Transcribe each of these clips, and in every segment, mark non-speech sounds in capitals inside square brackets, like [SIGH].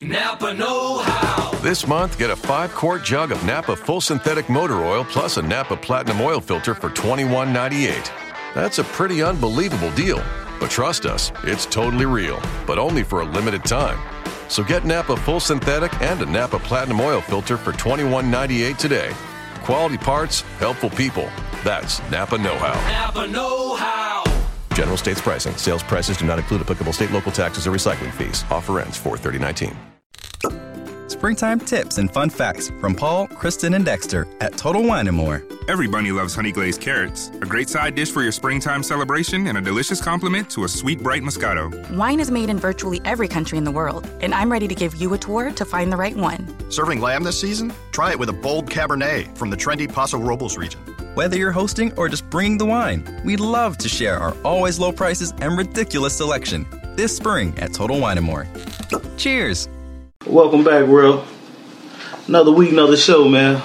Napa Know How. This month, get a five quart jug of Napa Full Synthetic Motor Oil plus a Napa Platinum Oil Filter for $21.98. That's a pretty unbelievable deal. But trust us, it's totally real, but only for a limited time. So get Napa Full Synthetic and a Napa Platinum Oil Filter for $21.98 today. Quality parts, helpful people. That's Napa Know How. Napa Know How. General states pricing. Sales prices do not include applicable state, local taxes, or recycling fees. Offer ends 43019. Springtime tips and fun facts from Paul, Kristen, and Dexter at Total Wine & More. Every bunny loves honey glazed carrots. A great side dish for your springtime celebration and a delicious complement to a sweet, bright Moscato. Wine is made in virtually every country in the world, and I'm ready to give you a tour to find the right one. Serving lamb this season? Try it with a bold Cabernet from the trendy Paso Robles region. Whether you're hosting or just bringing the wine, we'd love to share our always low prices and ridiculous selection this spring at Total Wine & More. Cheers! Welcome back, world. Another week, another show, man.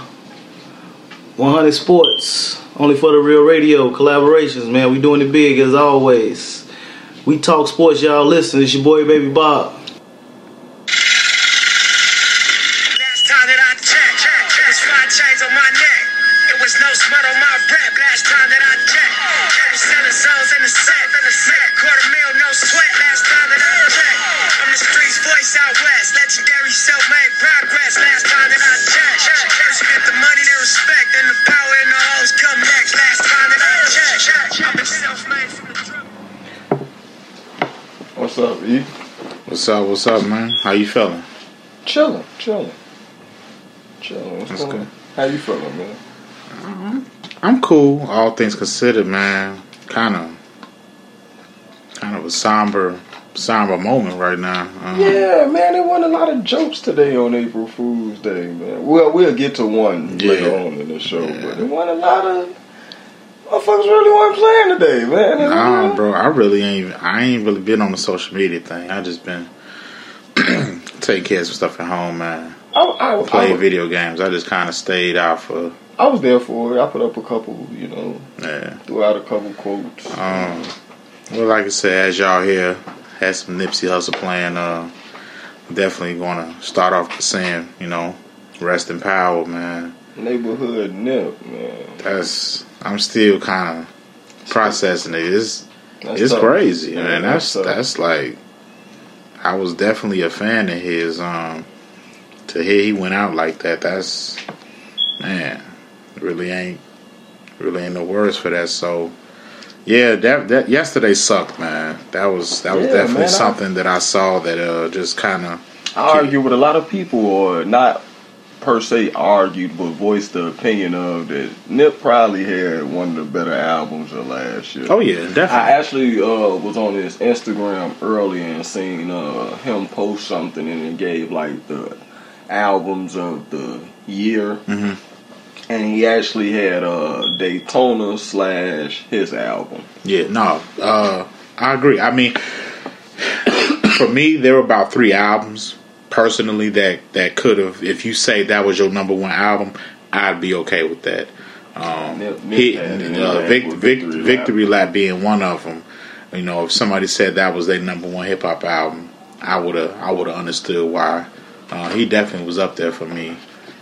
100 Sports, only for the real radio collaborations, man. We doing it big as always. We talk sports, y'all listen. It's your boy, Baby Bob. What's up, E? What's up? What's up, man? How you feeling? Chilling, chilling, chilling. What's That's going good. How you feeling, man? I'm cool, all things considered, man. Kind of, kind of a somber, somber moment right now. Uh, Yeah, man. There wasn't a lot of jokes today on April Fool's Day, man. Well, we'll get to one Yeah. later on in the show, but there wasn't a lot of motherfuckers really weren't playing today, man. Nah, bro, I really ain't. I ain't really been on the social media thing. I just been [CLEARS THROAT] taking care of some stuff at home, man. I, I, I, Playing video games. I just kind of stayed out for. I was there for it. I put up a couple, you know, Yeah. threw out a couple quotes. Um. Well, like I said, as y'all hear, had some Nipsey Hussle playing. Uh, definitely going to start off by saying, you know, rest in power, man. Neighborhood nip, man. That's I'm still kind of processing it. It's That's it's tough. crazy, Yeah, man. That's that's that's, like I was definitely a fan of his. Um, to hear he went out like that, that's man, really ain't really ain't the words for that. So yeah, that that yesterday sucked, man. That was that was Yeah, definitely man, I- something that I saw that uh just kind of I argue with a lot of people, or not per se argued, but voiced the opinion of that Nip probably had one of the better albums of last year. oh yeah, definitely. I actually uh, was on his Instagram earlier and seen uh, him post something, and it gave like the albums of the year, Mhm. and he actually had uh, Daytona slash his album. Yeah, no, uh, I agree. I mean, [COUGHS] for me, there were about three albums personally that that could have. If you say that was your number one album, I'd be okay with that. Um, hit, uh, Vic, Vic, Victory Victory, Lap. Being one of them. You know, if somebody said that was their number one hip hop album, I would have I would have understood why. Uh, he definitely was up there for me.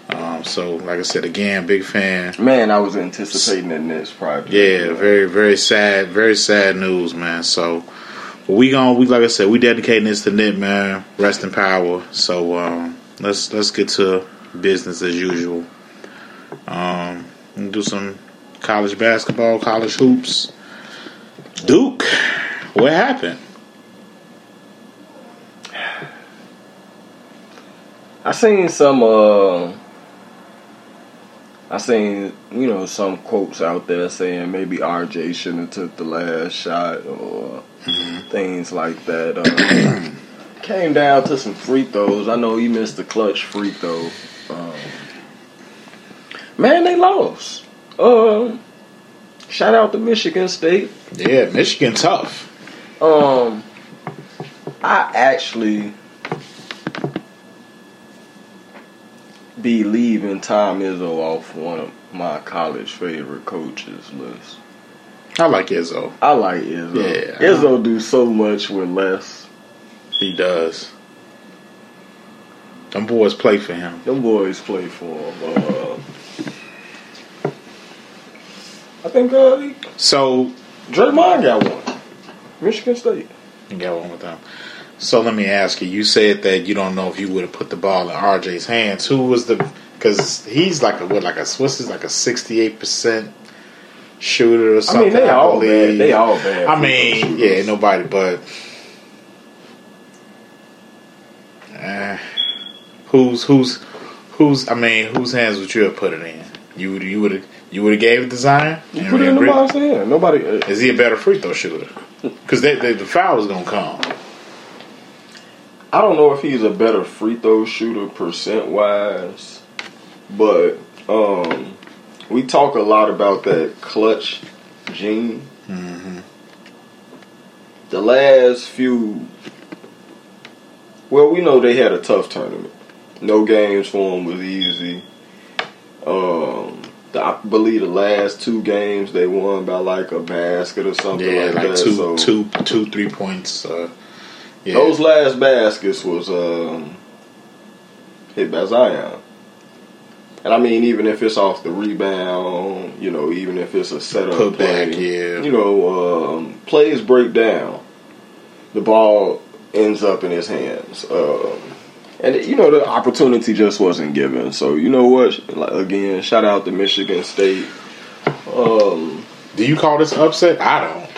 Um, so, like I said, again, big fan. Man, I was anticipating the next project. Yeah, very, very sad, very sad news, man. So we going we like I said, we dedicating this to Nip, man. Rest in power. So um, let's let's get to business as usual. Um, do some college basketball, college hoops. Duke, what happened? I seen some uh I seen, you know, some quotes out there saying maybe RJ shouldn't have took the last shot or things like that. Uh, [COUGHS] came down to some free throws. I know he missed the clutch free throw. Um, man, they lost. Um, shout out to Michigan State. Yeah, Michigan tough. Um, I actually be leaving Tom Izzo off one of my college favorite coaches list. I like Izzo. I like Izzo. Yeah. Izzo do so much with less. He does. Them boys play for him. Them boys play for him. Uh, I think uh, he, So Draymond got one. Michigan State. you got one with them. So let me ask you. You said that you don't know if you would have put the ball in RJ's hands. Who was the? Because he's like a what? Like a what's his like a sixty eight percent shooter or I something. mean, they all believe. bad. They all bad. I mean, yeah, nobody but. Uh, who's who's who's? I mean, whose hands would you have put it in? You would you would have you would have gave it to Zion? You put it in monster hand. Nobody. Uh, Is he a better free throw shooter? Because the foul is gonna come. I don't know if he's a better free throw shooter percent wise, but um, we talk a lot about that clutch gene. The last few, well, we know they had a tough tournament. No games for them was easy. Um, the- I believe the last two games they won by like a basket or something Yeah, like, like that. two, so two, two, three points. Uh, yeah. those last baskets was um, hit by Zion. And I mean, even if it's off the rebound, you know, even if it's a setup Put play, back, yeah. you know, um, plays break down, the ball ends up in his hands. Um, and you know, the opportunity just wasn't given. So you know what? Like, again, shout out to Michigan State. Um, Do you call this upset? I don't.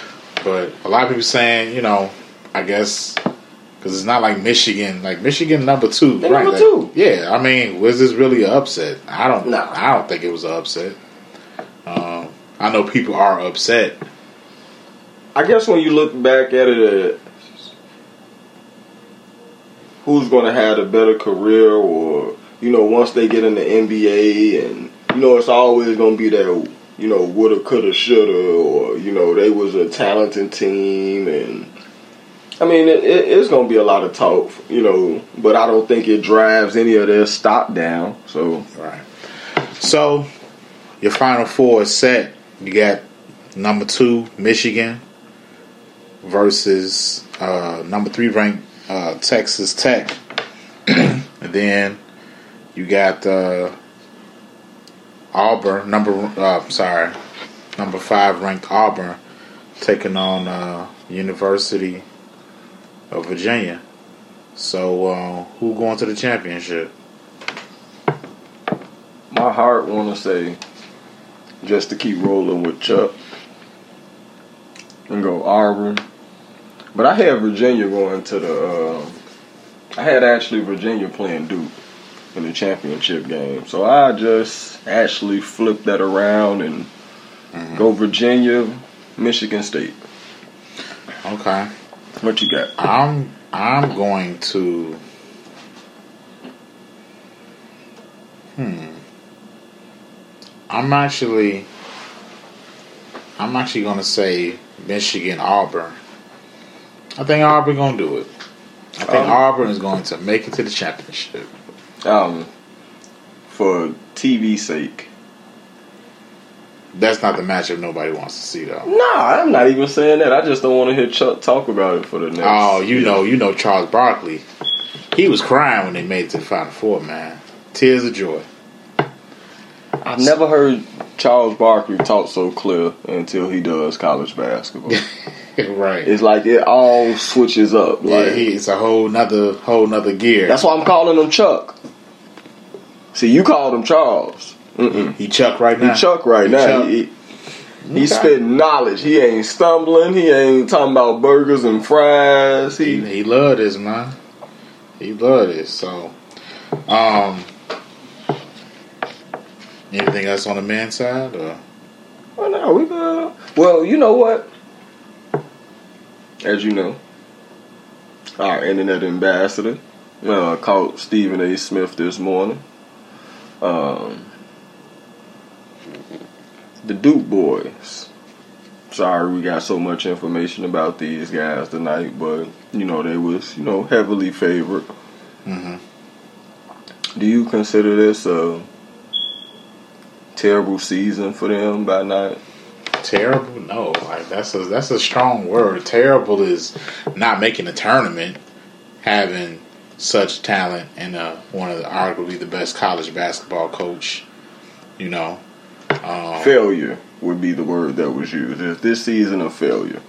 But a lot of people saying, you know, I guess because it's not like Michigan, like Michigan number two, They right? number like- Yeah, I mean, was this really an upset? I don't. Nah. I don't think it was an upset. Um, I know people are upset. I guess when you look back at it, uh, who's going to have a better career, or you know, once they get in the NBA, and you know, it's always going to be that you know, woulda, coulda, shoulda, or you know, they was a talented team, and I mean, it, it, it's going to be a lot of talk, you know, but I don't think it drives any of their stock down. So Right. So your final four is set. You got number two Michigan versus uh, number three ranked uh, Texas Tech, [CLEARS THROAT] and then you got uh, Auburn number. Uh, sorry, number five ranked Auburn taking on uh, University of Virginia. So uh, who going to the championship? my heart want to say just to keep rolling with Chuck and go Auburn. But I had Virginia going to the. Uh, I had actually Virginia playing Duke in the championship game, so I just actually flipped that around and go Virginia, Michigan State. Okay. What you got? I'm I'm going to Hmm. I'm actually I'm actually gonna say Michigan Auburn. I think Auburn gonna do it. I think Um, Auburn is going to make it to the championship. Um, for TV sake. That's not the matchup nobody wants to see though. Nah, I'm not even saying that. I just don't want to hear Chuck talk about it for the next. Oh, you know, you know Charles Barkley. He was crying when they made it to the Final Four, man. Tears of joy. I've never heard Charles Barkley talk so clear until he does college basketball. [LAUGHS] right. it's like it all switches up. Yeah, Like he, it's a whole nother whole nother gear. that's why I'm calling him Chuck. See, you called him Charles. Mm-mm. he Chuck right now. He. Chuck right He now. Chuck. He, he's spitting knowledge. He ain't stumbling. He ain't talking about burgers and fries. He, He he love this man. He love this. So, um, anything else on the men's side? Or? well, no, we good. Well, you know what? As you know, our internet ambassador uh, called Stephen A. Smith this morning. Um, the Duke boys. Sorry, we got so much information about these guys tonight, but you know they was you know heavily favored. Mhm. Do you consider this a terrible season for them by night? Terrible? No, like that's a that's a strong word. Terrible is not making the tournament, having such talent and uh, one of the arguably the best college basketball coach. You know, um, failure would be the word that was used. Is this season a failure?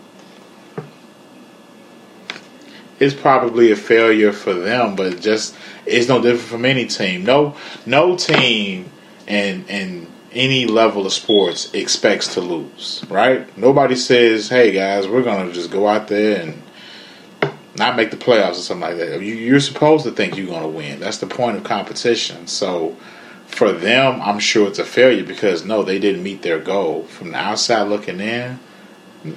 it's probably a failure for them, but just it's no different from any team. No, no team and and any level of sports expects to lose, right? Nobody says, "Hey guys, we're gonna just go out there and not make the playoffs or something like that." You, you're supposed to think you're gonna win. That's the point of competition. So for them, I'm sure it's a failure because no, they didn't meet their goal. From the outside looking in,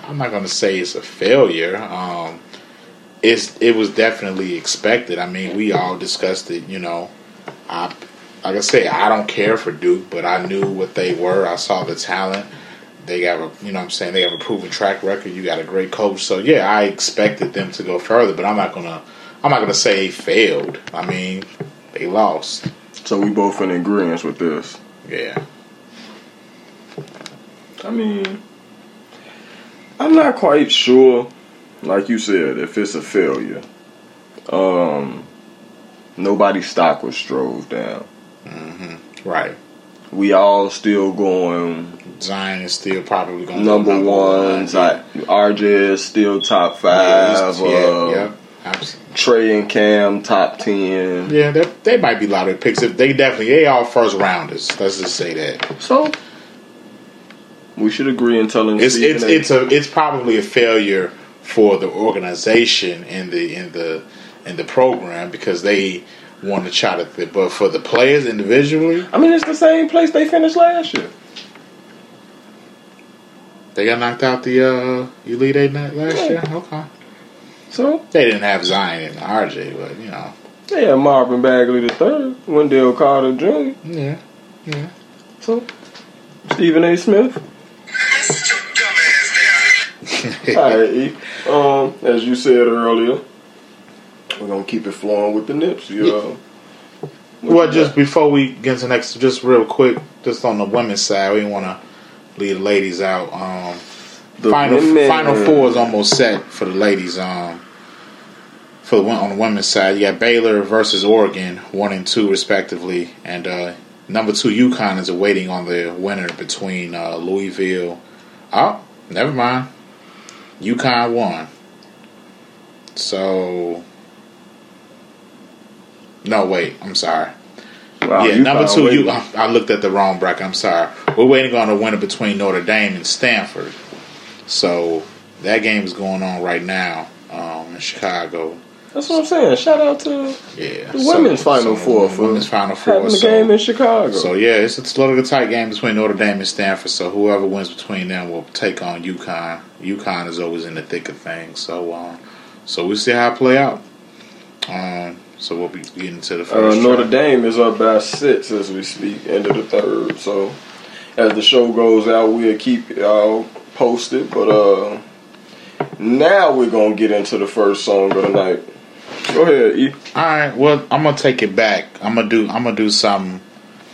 I'm not gonna say it's a failure. Um, it's it was definitely expected. I mean, we all discussed it. You know, I like I say, I don't care for Duke, but I knew what they were. I saw the talent. They got a, you know, I'm saying they have a proven track record. You got a great coach, so yeah, I expected them to go further. But I'm not gonna, I'm not gonna say failed. I mean, they lost. So we both in agreement with this. Yeah. I mean, I'm not quite sure like you said, if it's a failure, um, nobody's stock was drove down. Mm-hmm. Right. We all still going. Zion is still probably going number, number one. one. Yeah. RJ is still top five. Yeah, uh, yeah, absolutely. Trey and Cam top ten. Yeah, they, they might be lottery picks. If they definitely they all first rounders. Let's just say that. So we should agree in telling. It's it's it's a it's probably a failure for the organization and the in the in the program because they want to try to. But for the players individually, I mean, it's the same place they finished last year. They got knocked out the uh, Elite Eight last yeah. year. Okay. So they didn't have Zion and RJ, but you know. They had Marvin Bagley the third, Wendell Carter Jr. Yeah, yeah. So Stephen A. Smith. All right, E. Um, as you said earlier, we're gonna keep it flowing with the nips. You know. Well, just before we get into next, just real quick, just on the women's side, we want to leave the ladies out. Um, the final women. final four is almost set for the ladies. Um, for the on the women's side, you got Baylor versus Oregon, one and two respectively, and uh, number two UConn is awaiting on the winner between uh, Louisville. Oh, never mind. UConn won. So no, wait. I'm sorry. Wow, yeah, number two. You, I looked at the wrong bracket. I'm sorry. We're waiting on a winner between Notre Dame and Stanford. So that game is going on right now um, in Chicago. That's what I'm saying. Shout out to yeah, the women's so, Final so Four for women's Final Four. Having the game in Chicago. So yeah, it's, it's a little tight game between Notre Dame and Stanford. So whoever wins between them will take on UConn. UConn is always in the thick of things. So um, so we'll see how it play out. Um, so we'll be getting to the first. Uh, Notre Dame is up by six as we speak, end of the third. So as the show goes out, we'll keep y'all posted. But uh, now we're gonna get into the first song of the night. Go ahead, E. All right. Well, I'm gonna take it back. I'm gonna do. I'm gonna do some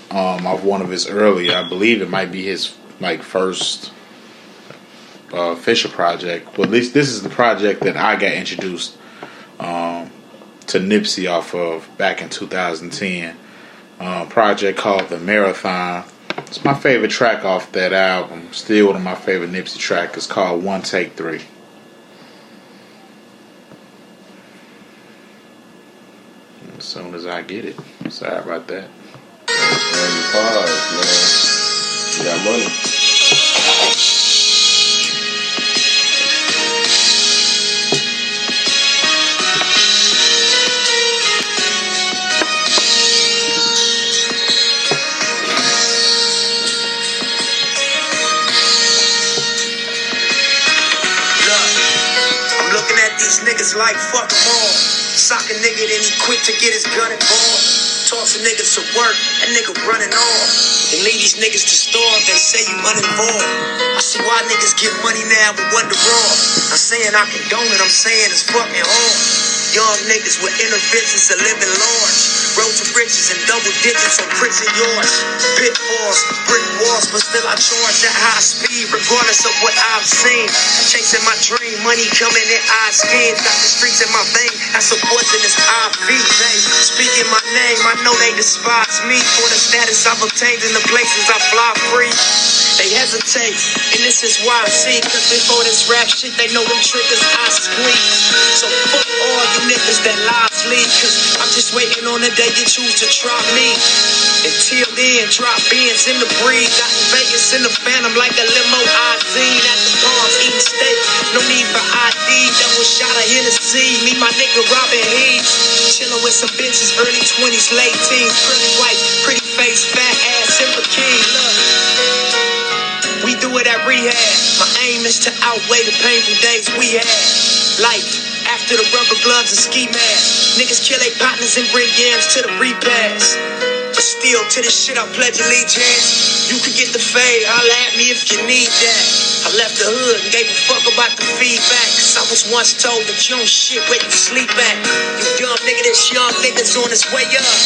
um, of one of his earlier. I believe it might be his like first uh, Fisher project. Well, at least this is the project that I got introduced um, to Nipsey off of back in 2010. Uh, project called The Marathon. It's my favorite track off that album. Still one of my favorite Nipsey tracks. It's called One Take Three. As soon as I get it. Sorry about that. Man, you got money. Niggas like fuck them all. Sock a nigga, then he quit to get his gun ball. Toss a nigga to work, that nigga running off. And leave these niggas to starve, they say you uninvolved. I see why niggas get money now but wonder wrong. I'm saying I condone it, I'm saying it's fucking hard. Young niggas with interventions are living large. Road to riches and double digits on prison yards. Pitfalls, brick walls, but still I charge at high speed, regardless of what I've seen. Chasing my dream, money coming in eye schemes. Got the streets in my vein, that's a poisonous IV. They speaking my name, I know they despise me for the status I've obtained in the places I fly free. They hesitate, and this is why I see. Cause before this rap shit, they know them triggers I squeak. So fuck all you niggas that lies lead. Cause I'm just waiting on the day you choose to try me. Until then, drop beans in the breeze. In Vegas in the phantom like a limo I seen at the palms eating steak. No need for ID. Double shot of Hennessy. Me, my nigga Robin Heat. Chilling with some bitches, early 20s, late teens. Pretty white, pretty face, fat ass, simple king. Look. We do it at rehab. My aim is to outweigh the painful days we had. Life after the rubber gloves and ski masks. Niggas kill their partners and bring yams to the repast. But still, to this shit I pledge allegiance. You can get the fade, holla at me if you need that. I left the hood and gave a fuck about the feedback. Cause I was once told that you don't shit where you sleep at. You young nigga, this young nigga's on his way up.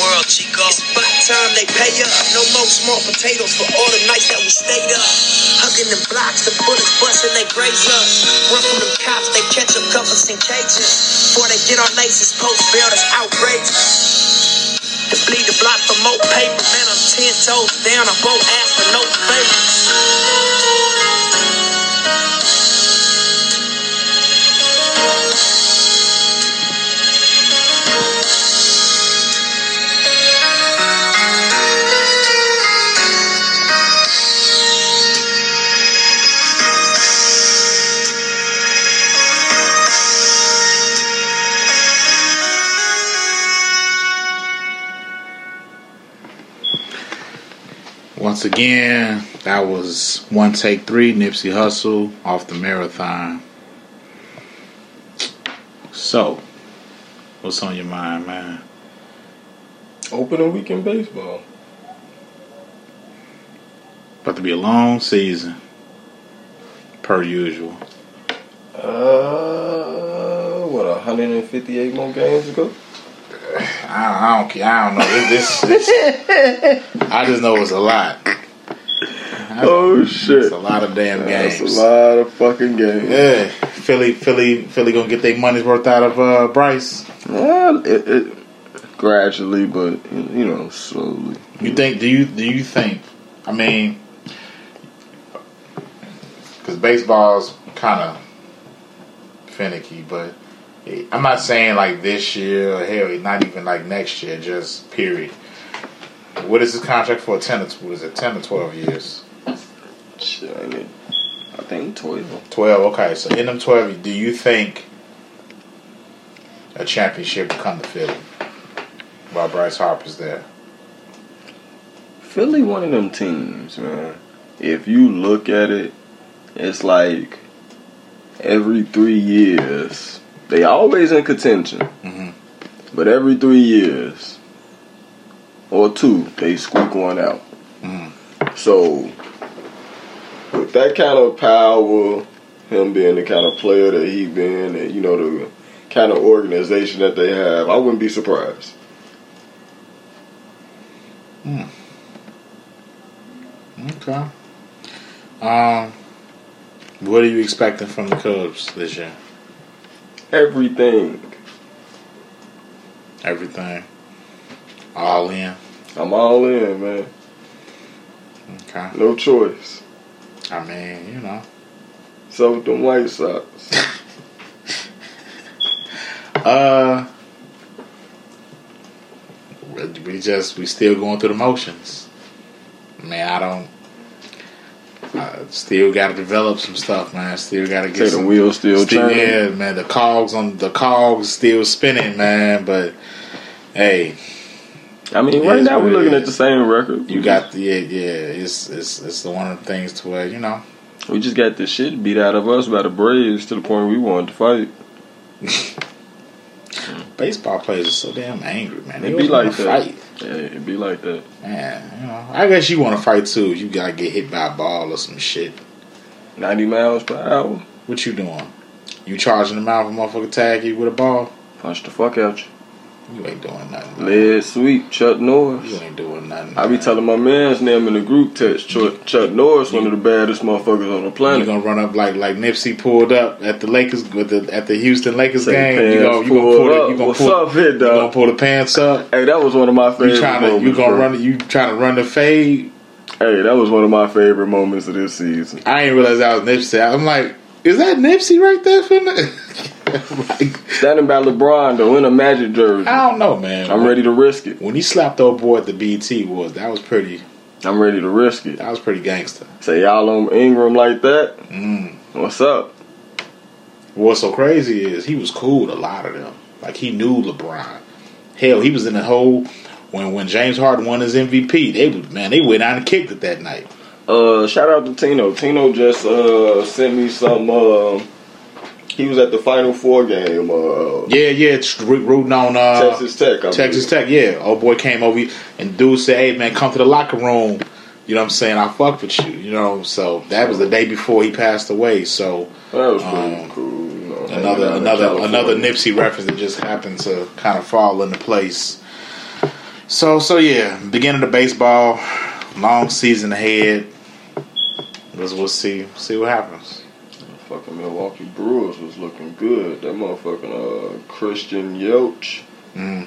World Chico. It's about time they pay up. No small potatoes for all the nights that we stayed up. Hugging them blocks, the bullets busting they graze up. Run from them cops, they catch up cuffers in cages. Before they get our laces post bail, that's outrageous. To bleed the block for more paper, man, I'm ten toes down, I won't ask for no favors. Once again, that was one take three, Nipsey Hussle off the marathon. So, what's on your mind, man? Opening week in baseball. About to be a long season, per usual. Uh, what, 158 more games to go? I, I don't care. I don't know. This, this, this I just know it's a lot. Oh, shit. It's a lot of damn That's games. a lot of fucking games. Yeah, Philly, Philly, Philly gonna get their money's worth out of uh, Bryce. Well, it, it, gradually, but, you know, slowly. You think? Do you do you think? I mean, because baseball's kind of finicky, but I'm not saying like this year or hell, not even like next year. Just period. What is his contract for? Ten what is it? Ten or twelve years? Shit, I think 12. Twelve. Okay, so in them twelve, do you think a championship will come to Philly while Bryce Harper's there? Philly, one of them teams, man. If you look at it, it's like every three years, they always in contention. Mhm. But every three years, or two, they squeak one out. Mhm. So, with that kind of power, him being the kind of player that he been, and you know the kind of organization that they have, I wouldn't be surprised. Okay. Um, what are you expecting from the Cubs this year? Everything. Everything. All in. I'm all in, man. Okay. No choice. I mean, you know. So with them White Sox. [LAUGHS] Uh, we- we just we still going through the motions. Man, I don't. I still got to develop some stuff, man. Still got to get Say the some wheels still turning. Yeah, man. The cogs on the cogs still spinning, man. But hey, I mean, right now we're looking at the same record. you got the yeah, yeah. It's it's it's the one of the things to where you know. We just got the shit beat out of us by the Braves to the point we wanted to fight. [LAUGHS] Baseball players are so damn angry, man. They It be like that. Fight. Yeah, it be like that. Man, you know, I guess you want to fight too. You gotta get hit by a ball or some shit. 90 miles per hour. What you doing? You charging them out for motherfucker tag you with a ball? Punch the fuck out you. You ain't doing nothing. Lead sweep, Chuck Norris. You ain't doing nothing. I be telling my man's name in the group text. Chuck, Chuck Norris, one of the baddest motherfuckers on the planet. You gonna run up like like Nipsey pulled up at the Lakers with the at the Houston Lakers Say game. You gonna you gonna pull the, up. you gonna What's pull up, here, you dog? gonna pull the pants up. Hey, that was one of my favorite You trying to moments. you gonna bro. run you trying to run the fade. Hey, that was one of my favorite moments of this season. I didn't realize that was Nipsey. I'm like, is that Nipsey right there? [LAUGHS] Standing by LeBron though in a Magic jersey. I don't know, man. I'm ready to risk it. When he slapped old boy at the BT was that was pretty. I'm ready to risk it. That was pretty gangster. Say y'all on Ingram like that. Mm. What's up? What's so crazy is he was cool with a lot of them. Like he knew LeBron. Hell, he was in the whole when when James Harden won his MVP. They would man, they went out and kicked it that night. Uh, shout out to Tino. Tino just uh sent me some. Uh, he was at the Final Four game. Uh, Yeah, yeah, it's root- rooting on uh, Texas Tech. I Texas believe. Tech, yeah. Old boy came over and dude said, "Hey man, come to the locker room." You know what I'm saying? I fuck with you. You know, so that was the day before he passed away. So That was pretty Um, cool. You know, another another another Nipsey reference that just happened to kind of fall into place. So so yeah, beginning of baseball, long season ahead. Let's we'll see see what happens. Fucking Milwaukee Brewers was looking good. That motherfucking uh, Christian Yelich. Mm.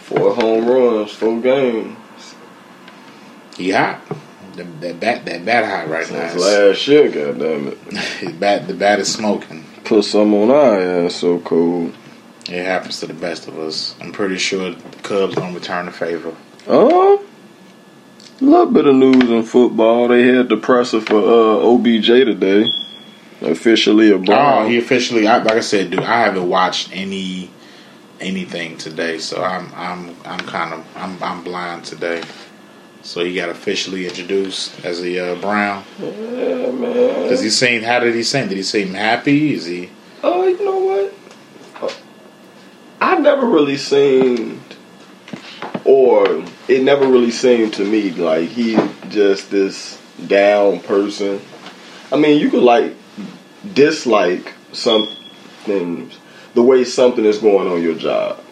Four home runs, four games. He hot. That, that bat that bat hot right now. Since last year, goddamn it. His [LAUGHS] bat the bat is smoking. Put some on our ass, so cool. It happens to the best of us. I'm pretty sure the Cubs gonna return the favor. Uh, a little bit of news in football. They had the presser for uh, OBJ today. Officially a Oh, Brown. he officially. I, like I said, dude, I haven't watched any anything today, so I'm I'm I'm kind of I'm I'm blind today. So he got officially introduced as a uh, Brown. yeah, man. Does he seem? How did he seem? Did he seem happy? Is he? Oh, you know what? Uh, I never really seen, or it never really seemed to me like he just this down person. I mean, you could like dislike something, the way something is going on your job,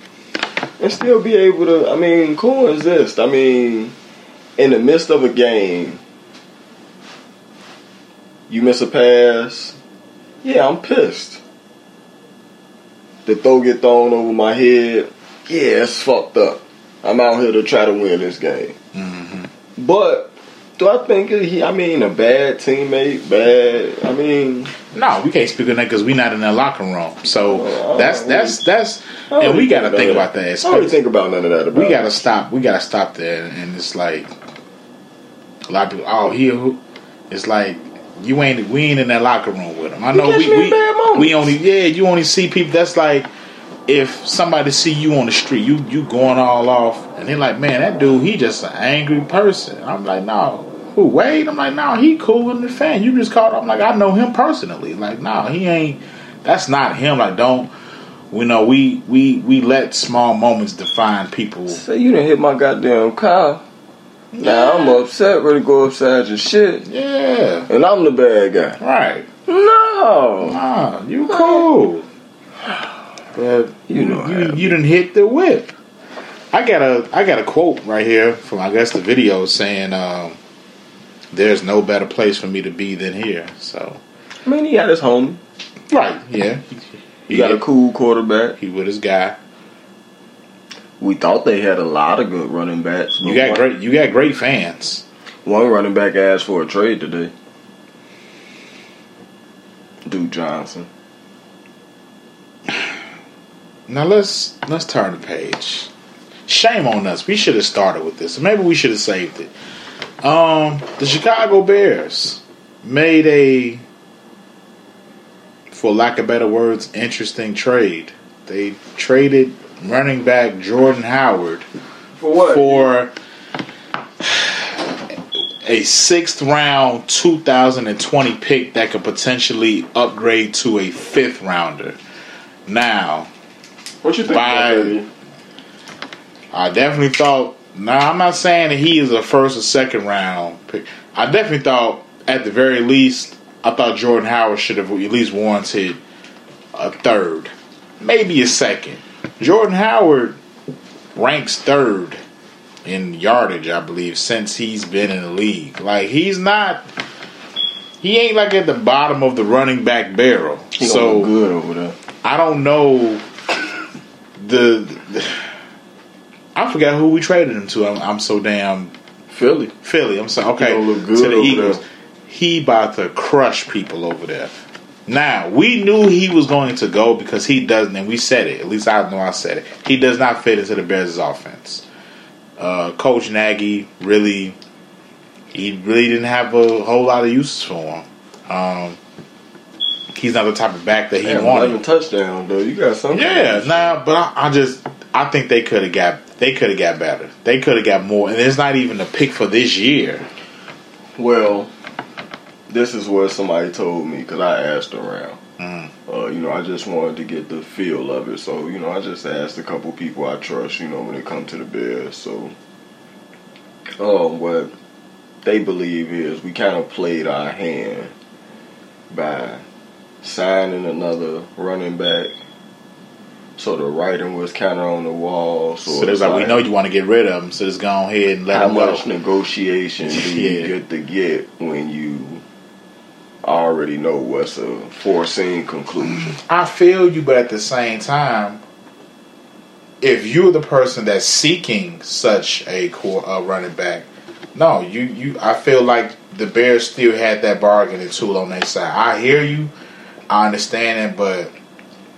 and still be able to. I mean, coexist. I mean, in the midst of a game, you miss a pass. Yeah, I'm pissed the throw get thrown over my head, yeah, it's fucked up. I'm out here to try to win this game. Mm-hmm. But do I think he? I mean, a bad teammate, bad. I mean, No, we can't speak on that because we're not in that locker room. So Oh, that's oh, that's that's, oh, and we got to think about that. I don't really think about none of that. About we got to stop. We got to stop there, and it's like a lot of people. Oh, he. It's like you ain't. We ain't in that locker room with him. I know we we, we only. Yeah, you only see people. That's like if somebody see you on the street, you you going all off, and they're like, man, that dude, he just an angry person. I'm like, no. Who Wade? I'm like, no, he cool in the fan. You just called. I'm like, I know him personally. Like, no, he ain't. That's not him. Like, don't. We know we we we let small moments define people. Say you didn't hit my goddamn car. Now I'm upset, ready to go upside your shit, Yeah. and I'm the bad guy. Right. No, Ah, you cool. But You you know you, how. you didn't hit the whip. I got a I got a quote right here from I guess the video saying um, there's no better place for me to be than here. So I mean he got his home, Right, yeah. He got a cool quarterback. He with his guy. We thought they had a lot of good running backs. You got one- great you got great fans. One running back asked for a trade today. Duke Johnson. Now let's let's turn the page. Shame on us. We should have started with this. Maybe we should have saved it. Um, the Chicago Bears made a, for lack of better words, interesting trade. They traded running back Jordan Howard For what? for a sixth round 2020 pick that could potentially upgrade to a fifth rounder. Now, what you think by- I definitely thought. Now I'm not saying that he is a first or second round pick. I definitely thought, at the very least, I thought Jordan Howard should have at least warranted a third, maybe a second. Jordan Howard ranks third in yardage, I believe, since he's been in the league. Like he's not. He ain't like at the bottom of the running back barrel. He so good over there. I don't know the, the- I forgot who we traded him to. I'm, I'm so damn Philly. Philly. I'm so okay. to the Eagles. there. He about to crush people over there. Now we knew he was going to go because he doesn't, and we said it. At least I know I said it. He does not fit into the Bears' offense. Uh, Coach Nagy really, he really didn't have a whole lot of uses for him. Um, he's not the type of back that he Damn, wanted. 11 touchdowns though. You got something. Yeah, nah, but I, I just I think they could have got they could have got better. They could have got more, and it's not even a pick for this year. Well, this is what somebody told me because I asked around. Mm. Uh, you know, I just wanted to get the feel of it. So, you know, I just asked a couple people I trust, you know, when it comes to the Bears. So, um, what they believe is we kind of played our hand by signing another running back. So the writing was kind of on the wall. So, So, it's like, we know you want to get rid of him, so just go ahead and let how him go. much negotiation do you [LAUGHS] Yeah. get to get when you already know what's a foreseen conclusion? I feel you, but at the same time, if you're the person that's seeking such a core uh, running back, no, you you. I feel like the Bears still had that bargaining tool on their side. I hear you, I understand it, but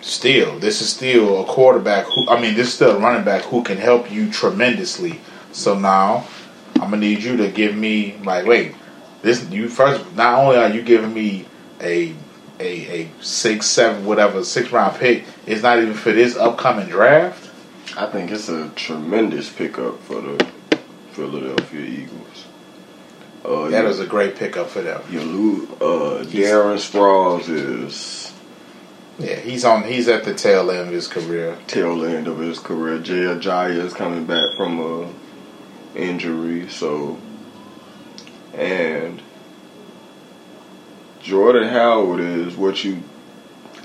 still, this is still a quarterback who. I mean, this is still a running back who can help you tremendously. So now, I'm gonna need you to give me like, wait, this you first. Not only are you giving me a a, a six, seven, whatever, six round pick, it's not even for this upcoming draft. I think it's a tremendous pickup for the Philadelphia Eagles. Uh, That you- is a great pickup for them. You lose. Uh, Darren Sproles is Yeah, he's on. He's at the tail end of his career. tail end of his career. Jay Ajayi is coming back from a injury, so and Jordan Howard is what you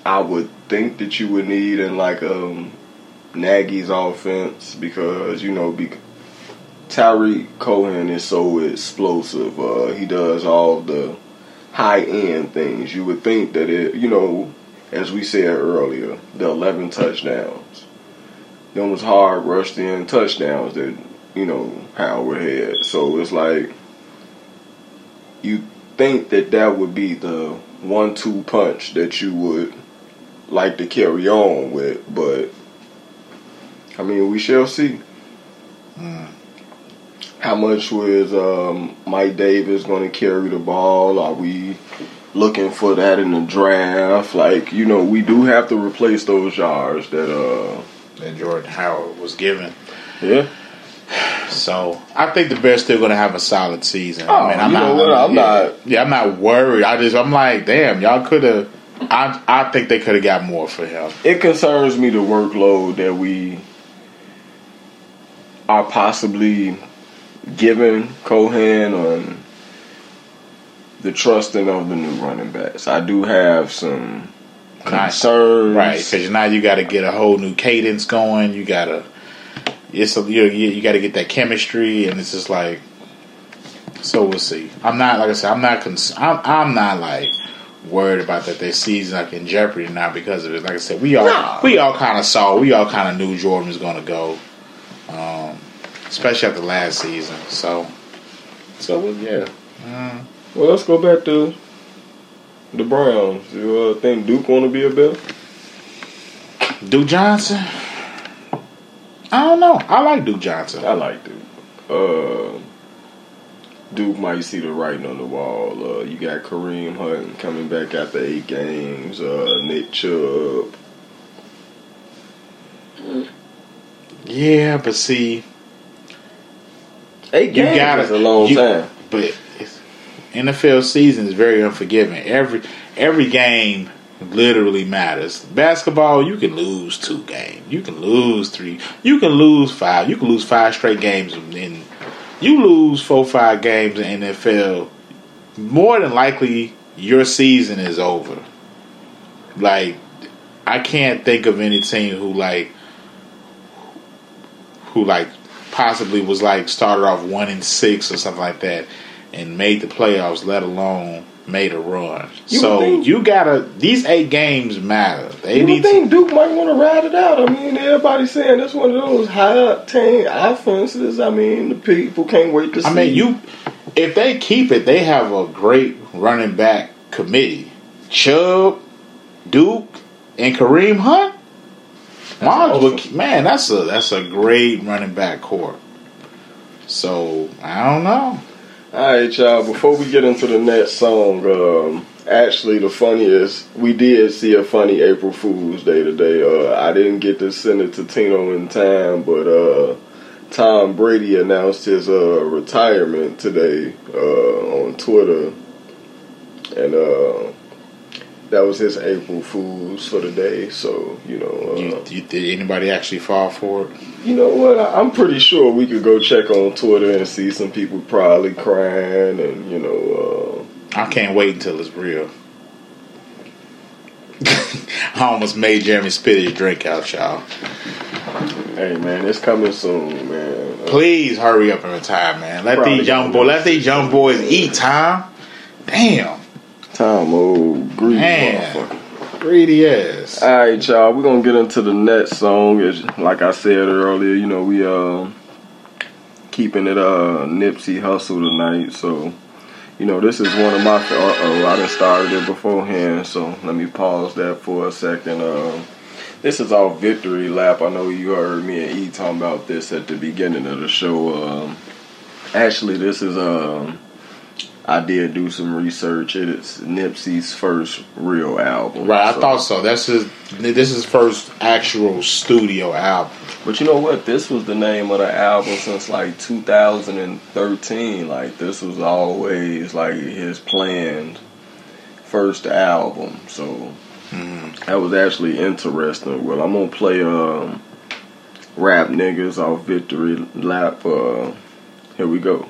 I would think that you would need in like um Nagy's offense because you know be, Tarik Cohen is so explosive. Uh, he does all the high end things. You would think that it, you know, as we said earlier, the 11 touchdowns, them was hard rushed in touchdowns that you know Howard had. So it's like you think that that would be the one-two punch that you would like to carry on with, but I mean, we shall see. How much was um, Mike Davis going to carry the ball? Are we looking for that in the draft? Like, you know, we do have to replace those yards that, uh, that Jordan Howard was given. Yeah. So I think the Bears still going to have a solid season. Oh, I mean, I'm you not. know what? I'm yeah, not- Yeah, I'm not worried. I just I'm like, damn, y'all could have. I I think they could have got more for him. it concerns me the workload that we are possibly giving Cohen on the trusting of the new running backs. I do have some concerns. Right, because now you got to get a whole new cadence going. You got to, it's a, you you, you got to get that chemistry, and it's just like, so we'll see. I'm not like I said, I'm not cons- I'm, I'm not like worried about that their season like in jeopardy now because of it. Like I said, we all No. we all kind of saw, we all kind of knew Jordan was going to go, um, especially after last season. So, so well, yeah. Well, let's go back to the Browns. You uh, think Duke want to be a Bill? Duke Johnson. I don't know. I like Duke Johnson. I like Duke. Uh, Duke might see the writing on the wall. Uh, you got Kareem Hunt coming back after eight games. Uh, Nick Chubb. Yeah, but see, Eight you games got is a long time. But NFL season is very unforgiving. Every every game literally matters. Basketball, you can lose two games, you can lose three, you can lose five, you can lose five straight games, and you lose four five games in NFL. More than likely, your season is over. Like I can't think of any team who like who like possibly was like started off one and six or something like that, and made the playoffs, let alone made a run. You so think- you gotta these eight games matter. They You need would to, think Duke might want to ride it out. I mean, everybody's saying it's one of those high octane offenses. I mean, the people can't wait to see. I mean, you if they keep it, they have a great running back committee. Chubb, Duke, and Kareem Hunt. Mons would, man, that's a that's a great running back core. So I don't know. All right, y'all. Before we get into the next song, um, actually, the funniest we did see a funny April Fool's Day today. Uh, I didn't get to send it to Tino in time, but uh, Tom Brady announced his uh, retirement today uh, on Twitter, and uh, that was his April Fool's for the day. So you know, uh, You, you, did anybody actually fall for it? you know what? I, I'm pretty sure we could go check on Twitter and see some people probably crying, and you know. Uh, I can't wait until it's real. [LAUGHS] I almost made Jeremy spit his drink out, y'all. Hey man, it's coming soon, man. Please hurry up and retire, man. Let these young boys, let these young boys eat time. Damn, Tom, old greedy Man. motherfucker. greedy ass. All right, y'all. We're gonna get into the next song. It's, like I said earlier, you know we uh keeping it uh Nipsey Hussle tonight. So you know this is one of my. Uh oh, I done started it beforehand. So let me pause that for a second. Uh, this is our victory lap. I know you heard me and E talking about this at the beginning of the show. Um, actually, this is um. I did do some research. It's Nipsey's first real album. Right, I thought so. That's his. This is first actual studio album. But you know what? This was the name of the album since like 2013. Like this was always like his planned first album. So that was actually interesting. Well, I'm gonna play um, "Rap Niggas" off Victory Lap. Uh, here we go.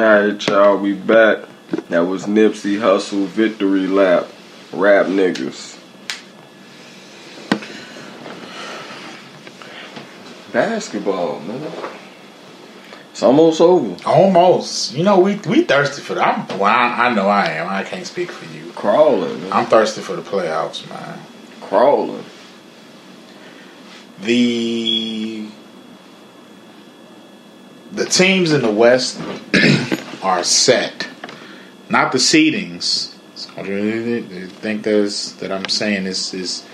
Alright, y'all, we back. That was Nipsey Hussle Victory Lap. Rap niggas. Basketball, man. It's almost over. Almost. You know, we we thirsty for that. I'm, well, I, I know I am. I can't speak for you. Crawling, man. I'm thirsty for the playoffs, man. Crawling. The the teams in the West [CLEARS THROAT] are set. Not the seedings. I think there's that I'm saying is is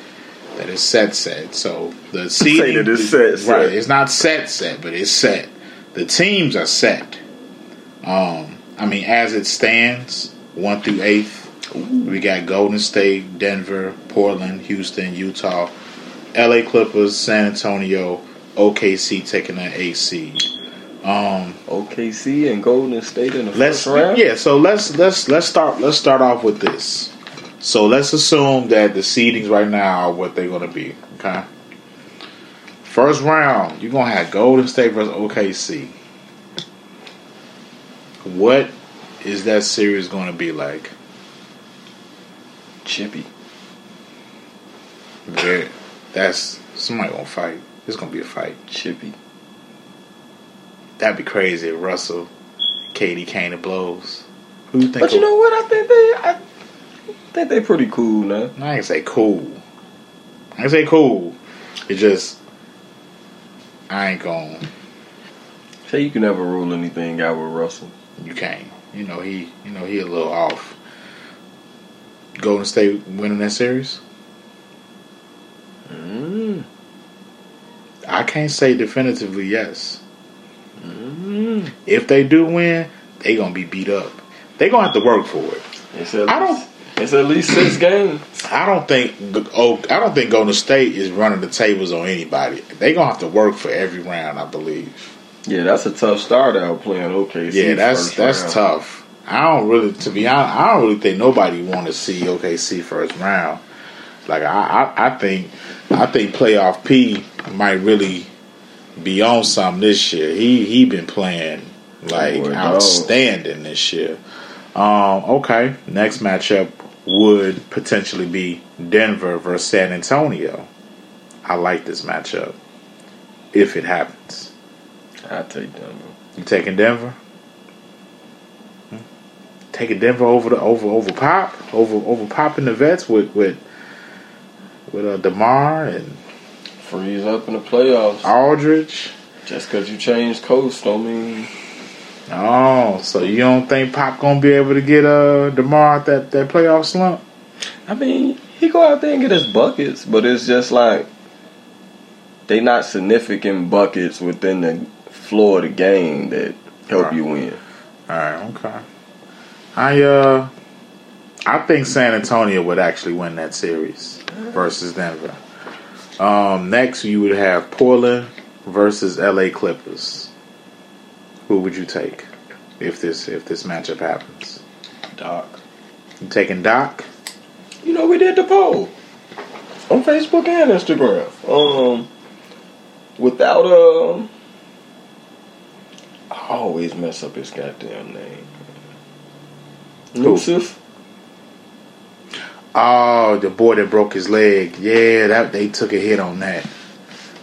that it's set set. So the seeding it's set, set. right. It's not set set, but it's set. The teams are set. Um, I mean, as it stands, one through eighth, we got Golden State, Denver, Portland, Houston, Utah, L.A. Clippers, San Antonio, OKC taking that eighth seed. Um, OKC and Golden State in the first round. yeah. So let's let's let's start let's start off with this. So let's assume that the seedings right now are what they're going to be. Okay. First round, you're gonna have Golden State versus OKC. What is that series going to be like? Chippy. Very, that's somebody gonna fight. It's gonna be a fight. Chippy. That'd be crazy if Russell, Katie came to blows. Who you think? But you know what? I think they, I think they pretty cool now. I ain't say cool. I ain't say cool. It just I ain't gonna. Say you can never rule anything out with Russell. You can't. You know he. You know he a little off. Golden State winning that series. Mm. I can't say definitively yes. Mm. If they do win, they gonna be beat up. They gonna have to work for it. It's at I least, It's at least six games. I don't think. Oh, I don't think Golden State is running the tables on anybody. They gonna have to work for every round. I believe. Yeah, that's a tough start out playing OKC. Yeah, that's that's round. tough. I don't really, to be honest, I don't really think nobody want to see OKC first round. Like I, I, I think, I think playoff P might really be on something this year. He he been playing like Boy, dog. outstanding this year. Um, okay, next matchup would potentially be Denver versus San Antonio. I like this matchup if it happens. I take Denver. You taking Denver? Hmm? Taking Denver over the over over pop over over popping the vets with with with uh, Demar and Freeze up in the playoffs. Aldridge. Just because you changed coast don't mean Oh, so you don't think Pop gonna be able to get uh Demar out that that playoff slump? I mean, he go out there and get his buckets, but it's just like they not significant buckets within the floor of the game that help you win. All right, okay. I uh, I think San Antonio would actually win that series versus Denver. Um, next, you would have Portland versus L.A. Clippers. Who would you take if this if this matchup happens? Doc. You taking Doc? You know, we did the poll on Facebook and Instagram. Um, without um, I always mess up his goddamn name. Nusif. Oh, the boy that broke his leg. Yeah, that they took a hit on that.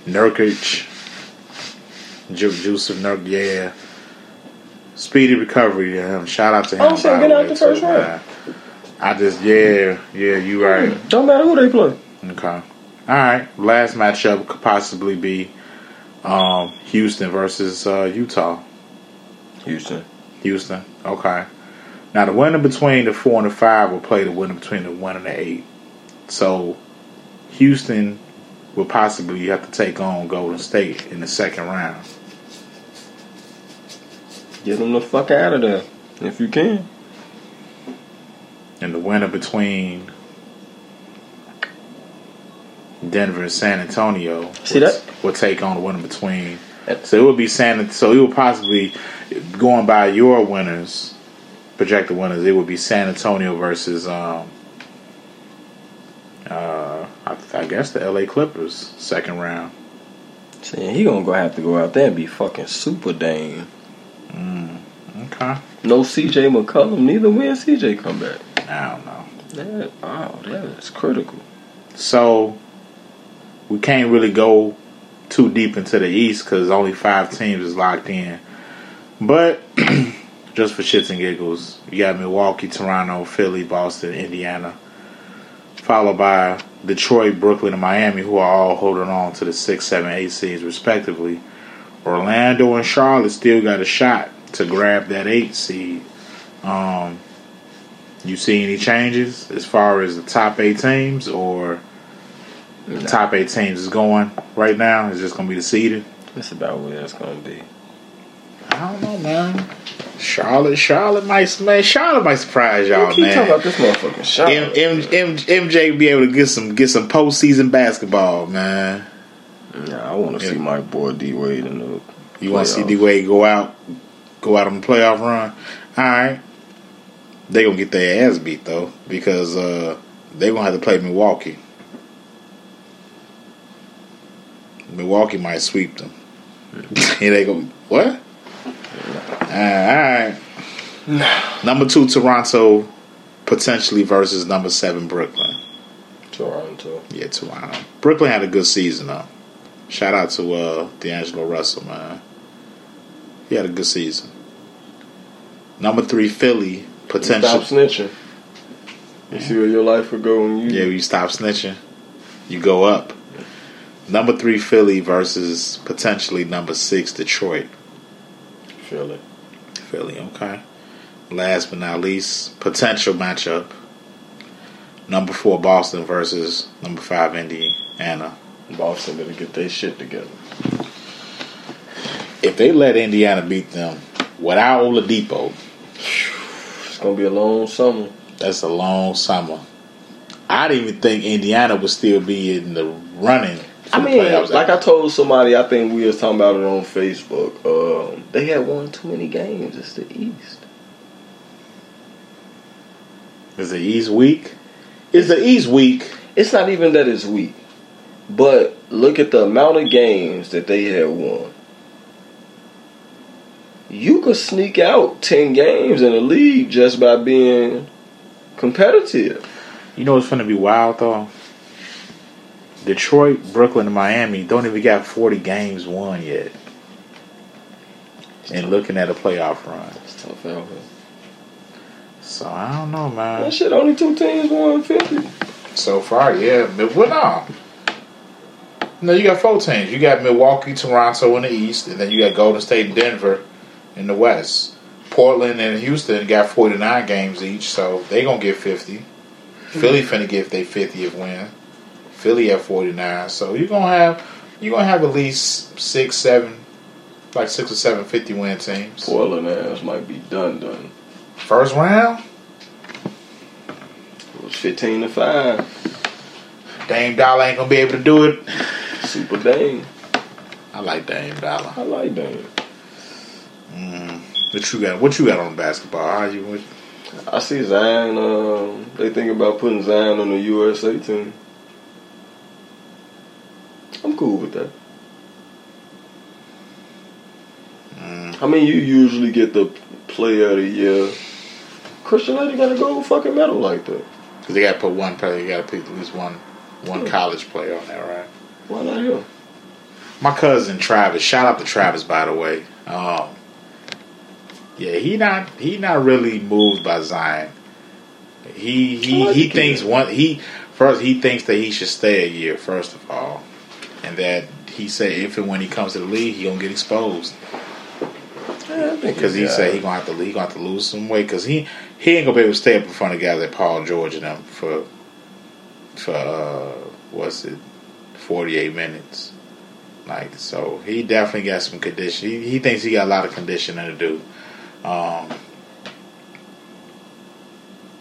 Nurkic. Ju- Jusuf Nurk, yeah. Speedy recovery to him. Shout out to him. I'm saying by get out the first too, round. I just, yeah, yeah, you right. Don't matter who they play. Okay. All right. Last matchup could possibly be um, Houston versus uh, Utah. Houston. Houston. Okay. Now the winner between the four and the five will play the winner between the one and the eight. So Houston will possibly have to take on Golden State in the second round. Get them the fuck out of there if you can. And the winner between Denver and San Antonio See will, that? will take on the winner between. So it would be San. So it would possibly going by your winners, projected winners. It would be San Antonio versus um, uh, I, I guess the L.A. Clippers second round. See, he gonna go have to go out there and be fucking super Dame. Okay. No CJ McCollum. Neither when CJ come back. I don't know. That, wow, that is critical. So we can't really go too deep into the East because only five teams is locked in. But [CLEARS THROAT] just for shits and giggles, you got Milwaukee, Toronto, Philly, Boston, Indiana, followed by Detroit, Brooklyn, and Miami, who are all holding on to the six, seven, eight seeds respectively. Orlando and Charlotte still got a shot to grab that eight seed. Um, you see any changes as far as the top eight teams, or the top eight teams is going right now? Is just going to be the seeding? That's about where it's gonna be. I don't know, man. Charlotte, Charlotte might, man, Charlotte might surprise y'all, You keep man. talking about this motherfucking M, Charlotte. M, M, MJ be able to get some get some postseason basketball, man. Yeah, I want to see my boy D Wade in the. You want to see. D Wade go out, go out on the playoff run? All right, they gonna get their ass beat though because uh, they gonna have to play Milwaukee. Milwaukee might sweep them. Here [LAUGHS] they go. What? All right. Number two, Toronto, potentially versus number seven, Brooklyn. Toronto. Yeah, Toronto. Brooklyn had a good season though. Shout out to uh, D'Angelo Russell, man. He had a good season. Number three, Philly, potential. Stop snitching. You see where your life would go when you. Yeah, you stop snitching, you go up. Number three, Philly versus potentially number six, Detroit. It. Philly, okay. Last but not least, potential matchup. Number four, Boston versus number five, Indiana. Boston better get their shit together. If they let Indiana beat them without Oladipo, It's gonna be a long summer. that's a long summer. I didn't even think Indiana would still be in the running. I mean, like I told somebody, I think we was talking about it on Facebook. Um, they had won too many games. It's the East. is the East weak? Is the East weak? It's not even that it's weak, but look at the amount of games that they had won. You could sneak out ten games in the league just by being competitive. You know what's going to be wild though? Detroit, Brooklyn, and Miami don't even got forty games won yet. And looking at a playoff run, It's tough out here. so I don't know, man. That shit, only two teams won fifty. So far, yeah. But well, no. No, you got four teams. You got Milwaukee, Toronto in the East, and then you got Golden State and Denver in the West. Portland and Houston got 49 games each, so they going to get 50. Philly finna get their 50th win. Philly at 49. So you're to have you're to have at least 6 7 like 6 or 7 50 win teams. Portland ass might be done done. First round, It was fifteen to five. Dame Dollar ain't to be able to do it. Super Dame. I like Dame Dollar. I like Dame. Mm. What you got? What you got on basketball? How you? What, I see Zion. Um, they think about putting Zion on the USA team. I'm cool with that. mm, I mean, you usually get the player of the year. Christian Laettner got a gold fucking medal like that. Cause they got to put one player. You got to put at least one one college player on there, right? Why not him? My cousin Travis. Shout out to Travis, by the way. Um, yeah, he not he not really moved by Zion. He he he thinks one he first he thinks that he should stay a year first of all, and that he said if and when he comes to the league he gonna get exposed because he said he gonna have to he gonna have to lose some weight because he he ain't gonna be able to stay up in front of guys like Paul George and them for for uh, what's it forty eight minutes. Like so, he definitely got some condition. He, he thinks he got a lot of conditioning to do. Um,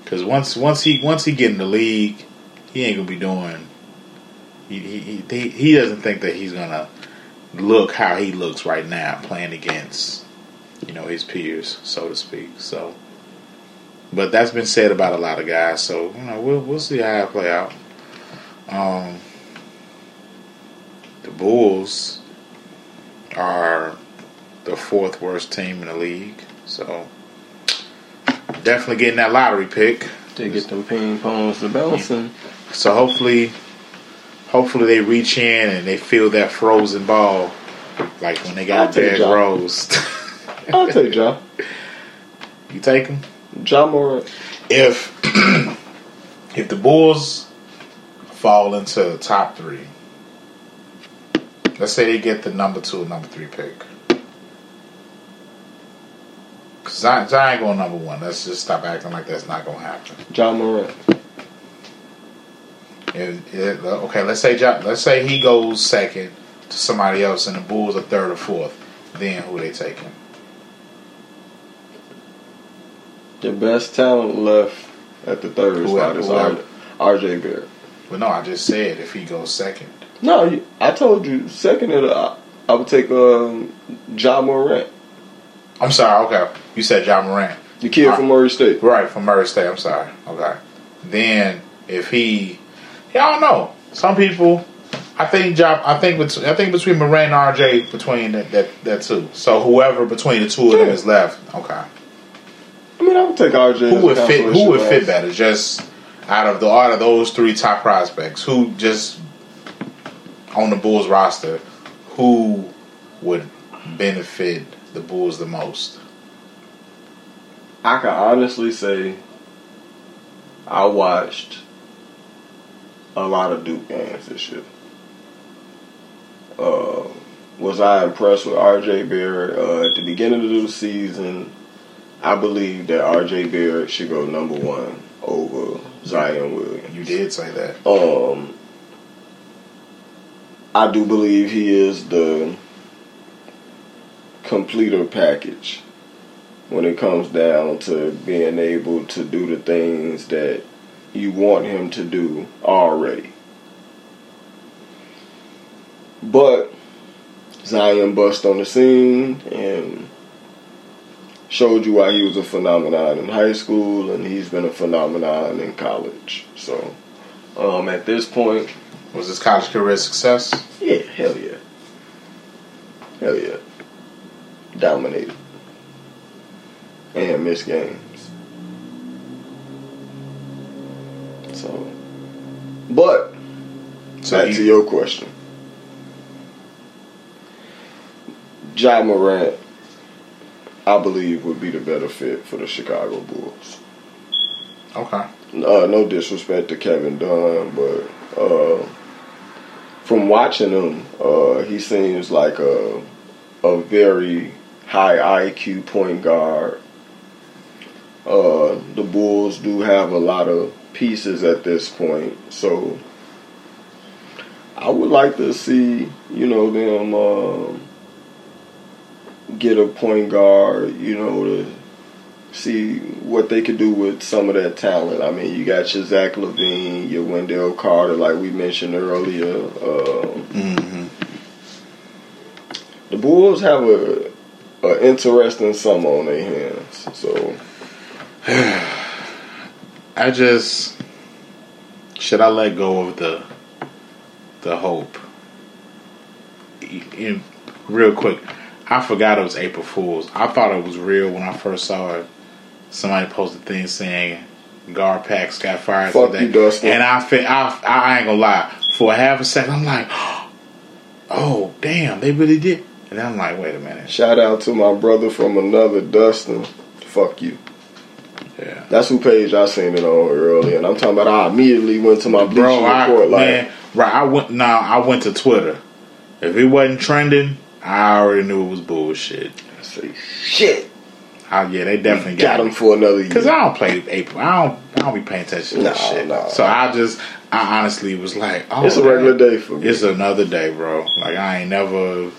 Cause once once he once he get in the league, he ain't gonna be doing. He he he, he doesn't think that he's gonna look how he looks right now playing against, you know, his peers, so to speak. So, but that's been said about a lot of guys. So you know, we'll we'll see how it play out. Um, the Bulls are the fourth worst team in the league. So definitely getting that lottery pick. to get them ping pongs to bouncing. So hopefully, hopefully they reach in and they feel that frozen ball, like when they got Derrick Rose. [LAUGHS] I'll take Ja. you take him? Ja Morant. If [CLEARS THROAT] if the Bulls fall into the top three, let's say they get the number two, and number three pick. Cause Zion, Zion going number one. Let's just stop acting like that's not gonna happen. Ja Morant. If- if- okay, let's say Ja- let's say he goes second to somebody else, and the Bulls are third or fourth. Then who they taking? The best talent left at the third spot is RJ Barrett. Well, no, I just said if he goes second. No, I told you second. Of the, I, I would take um, Ja Morant, I'm sorry. Okay, you said John Morant. the kid from Murray State. Right, from Murray State. I'm sorry. Okay. Then if he, don't know. Some people, I think job. I think between, I think between Morant and RJ between that that, that two. So whoever between the two of them Yeah. is left. Okay. I mean, I would take RJ. Who would fit? Who would fit better? Just out of the out of those three top prospects, who just on the Bulls roster, who would benefit the Bulls the most? I can honestly say I watched a lot of Duke games this year. Uh, was I impressed with RJ Barrett? Uh, at the beginning of the season, I believe that RJ Barrett should go number one over Zion Williams. You did say that. Um, I do believe he is the completer package when it comes down to being able to do the things that you want him to do already. But Zion bust on the scene and showed you why he was a phenomenon in high school and he's been a phenomenon in college. So um, at this point, Was his college career a success? yeah, hell yeah. Hell yeah. Dominated. And missed games. So but So back he- to your question. Ja Morant, I believe, would be the better fit for the Chicago Bulls. Okay. Uh, no disrespect to Kevin Dunn, but uh, from watching him, uh, he seems like a a very high IQ point guard. Uh, the Bulls do have a lot of pieces at this point, so I would like to see you know them um get a point guard, you know, to see what they could do with some of that talent. I mean, you got your Zach LaVine, your Wendell Carter, like we mentioned earlier. Um, The Bulls have a, a interesting summer on their hands. So [SIGHS] [SIGHS] [SIGHS] I just should I let go of the the hope. In, real quick, I forgot it was April Fools. I thought it was real when I first saw it. Somebody posted things saying GarPax got fired Fuck today, you, Dustin. and I, fe- I I ain't gonna lie. For half a second, I'm like, [GASPS] oh damn, they really did. And I'm like, wait a minute, shout out to my brother from another, Dustin. Fuck you. Yeah. That's who page I seen it on earlier, and I'm talking about. I immediately went to my Bro, bleaching I, report like, man, right. I went. Now I went to Twitter. If it wasn't trending, I already knew it was bullshit. I say, shit, Oh yeah, they definitely got got him for another year. Because I don't play April. I don't. I don't be paying attention to No, that shit. no. So I just. I honestly was like, oh, It's a regular day for me. It's another day, bro. Like I ain't never.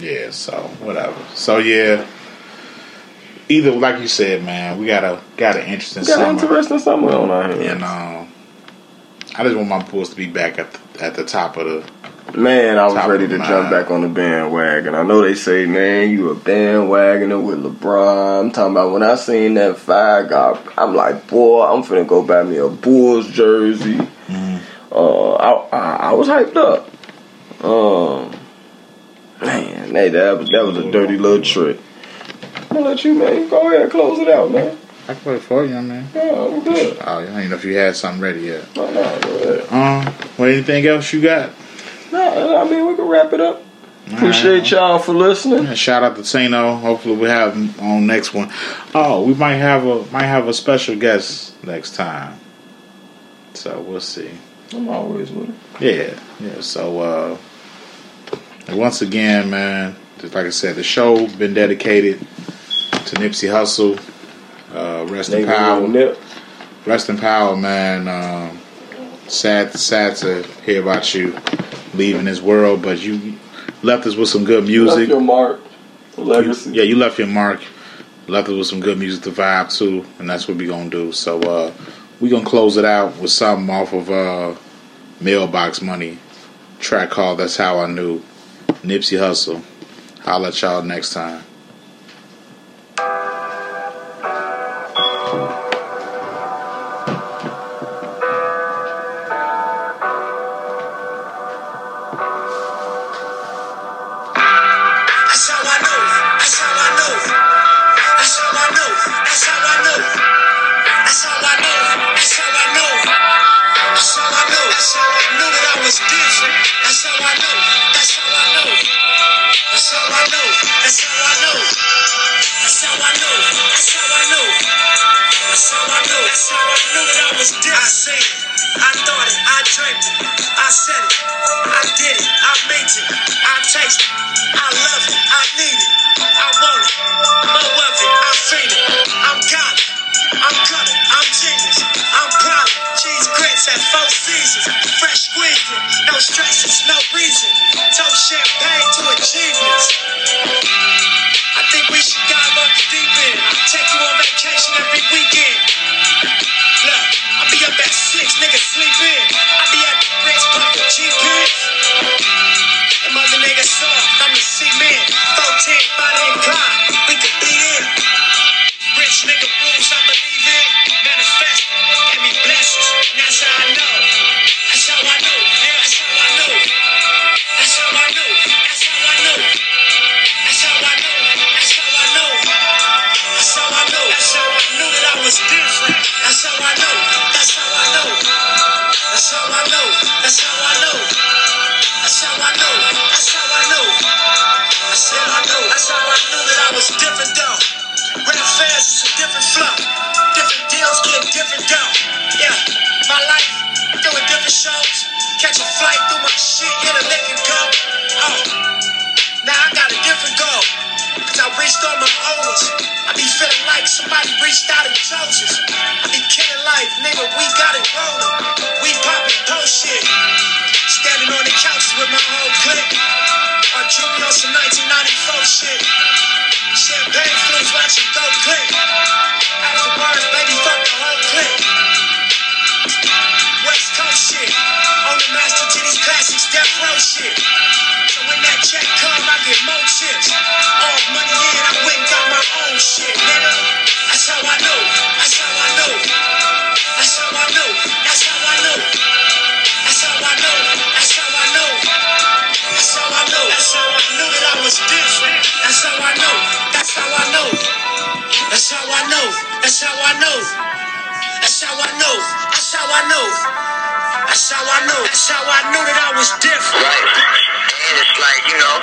Yeah. So whatever. So yeah. Either like you said, man, we got a got an interesting got an interesting summer on our hands. And um, I just want my Bulls to be back at the, at the top of the Man, I was ready to jump back on the bandwagon. I know they say, man, you a bandwagoner with LeBron. I'm talking about when I seen that guy, I'm like, boy, I'm finna go buy me a Bulls jersey. Uh, I, I I was hyped up. Um, man, hey, that was that was a dirty little trick. Gonna let you, man. Go ahead, close it out, man. I can play it for you, man. Yeah, I'm good. Oh, I didn't know if you had something ready yet. No, no, go ahead. Um, what anything else you got? No, I mean we can wrap it up. Appreciate y'all for listening. Yeah, Shout out to Tino. Hopefully we have him on next one. Oh, we might have a might have a special guest next time. So we'll see. I'm always with it. Yeah, yeah. So uh once again, man, just like I said, the show been dedicated to Nipsey Hussle. Uh, rest in power. Nip. Rest in power, man. Um, sad, sad to hear about you leaving this world, but you left us with some good Left music. your mark, legacy. Yeah, you left your mark. Left us with some good music to vibe to, and that's what we gonna do. So uh, we gonna close it out with something off of uh, Mailbox Money track called "That's How I Knew." Nipsey Hussle. Holla at y'all next time. Know. That's how I know. That's how I know. That's how I know. That's how I know. That's how I knew that I was different. I said it. I thought it. I dreamt it. I said it. I did it. I made it. I taste it. I love it. I need it. I want it. More of it. I feel it. I'm it. I'm cut. I'm genius. I'm proud. Cheese grits at four seasons. Fresh squeezing. No stresses. No reason. Toast champagne to achievements. I think we should dive off the deep end. Take you on vacation every weekend. Look, I'll be up at six, niggas sleep in. I'll be at the Ritz popping G-Pins. Them other niggas soft, I'm the cement. My life, doing different shows. Catch a flight through my shit, hit a lick and go. Oh, now I got a different goal. Cause I reached all my owners. I be feeling like somebody reached out and chose us. I be killing life, nigga, we got it rolling. We popping post shit. Standing on the couches with my whole clique. Or Junior on some 1994 shit. Champagne flutes watching go click. Afterwards, baby, fuck the whole clique. West Coast shit. On the Master Titties Classics, Death Row shit. So when that check come, I get more chips. All money in, I went got my own shit, nigga. That's how I know. That's how I know. That's how I know. That's how I know. That's how I know. That's how I know. That's how I know. That's how I knew that I was different. That's how I know. That's how I know. That's how I know. That's how I know. I know. That's how I know. That's how I know. That's how I knew that I was different. Right. And it's like, you know,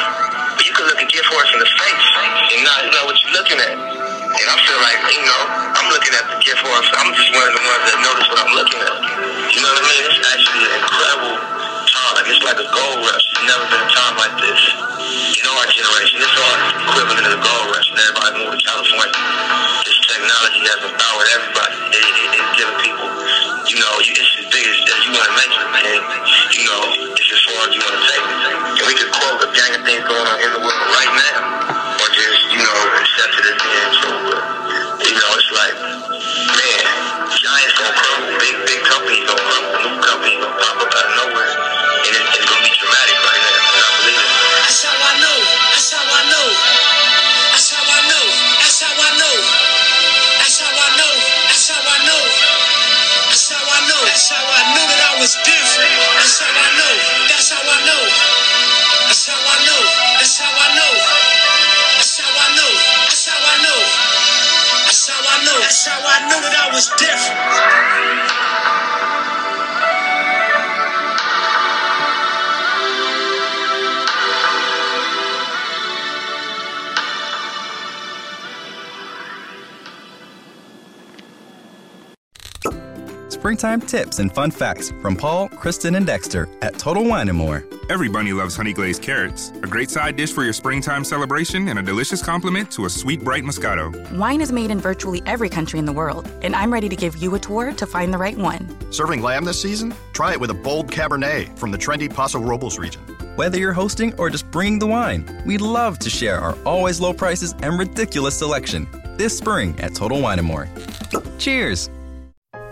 you can look a gift horse in the face and not know what you're looking at. And I feel like, you know, I'm looking at the gift horse. I'm just one of the ones that notice what I'm looking at. You know what I mean? It's actually an incredible time. It's like a gold rush. There's never been a time like this. You know, our generation, it's our equivalent of the gold rush. And everybody moved to California. Technology has empowered everybody. It, it, it's giving people, you know, you, it's as big as, as you want to make it. And, you know, it's as far as you want to take it. And we could quote a gang of things going on in the world right now. Or just, you know, accept it as being true. But, you know, it's like, Springtime tips and fun facts from Paul, Kristen, and Dexter at Total Wine and More. Every bunny loves honey glazed carrots, a great side dish for your springtime celebration and a delicious complement to a sweet, bright Moscato. Wine is made in virtually every country in the world, and I'm ready to give you a tour to find the right one. Serving lamb this season? Try it with a bold Cabernet from the trendy Paso Robles region. Whether you're hosting or just bringing the wine, we'd love to share our always low prices and ridiculous selection this spring at Total Wine and More. Cheers!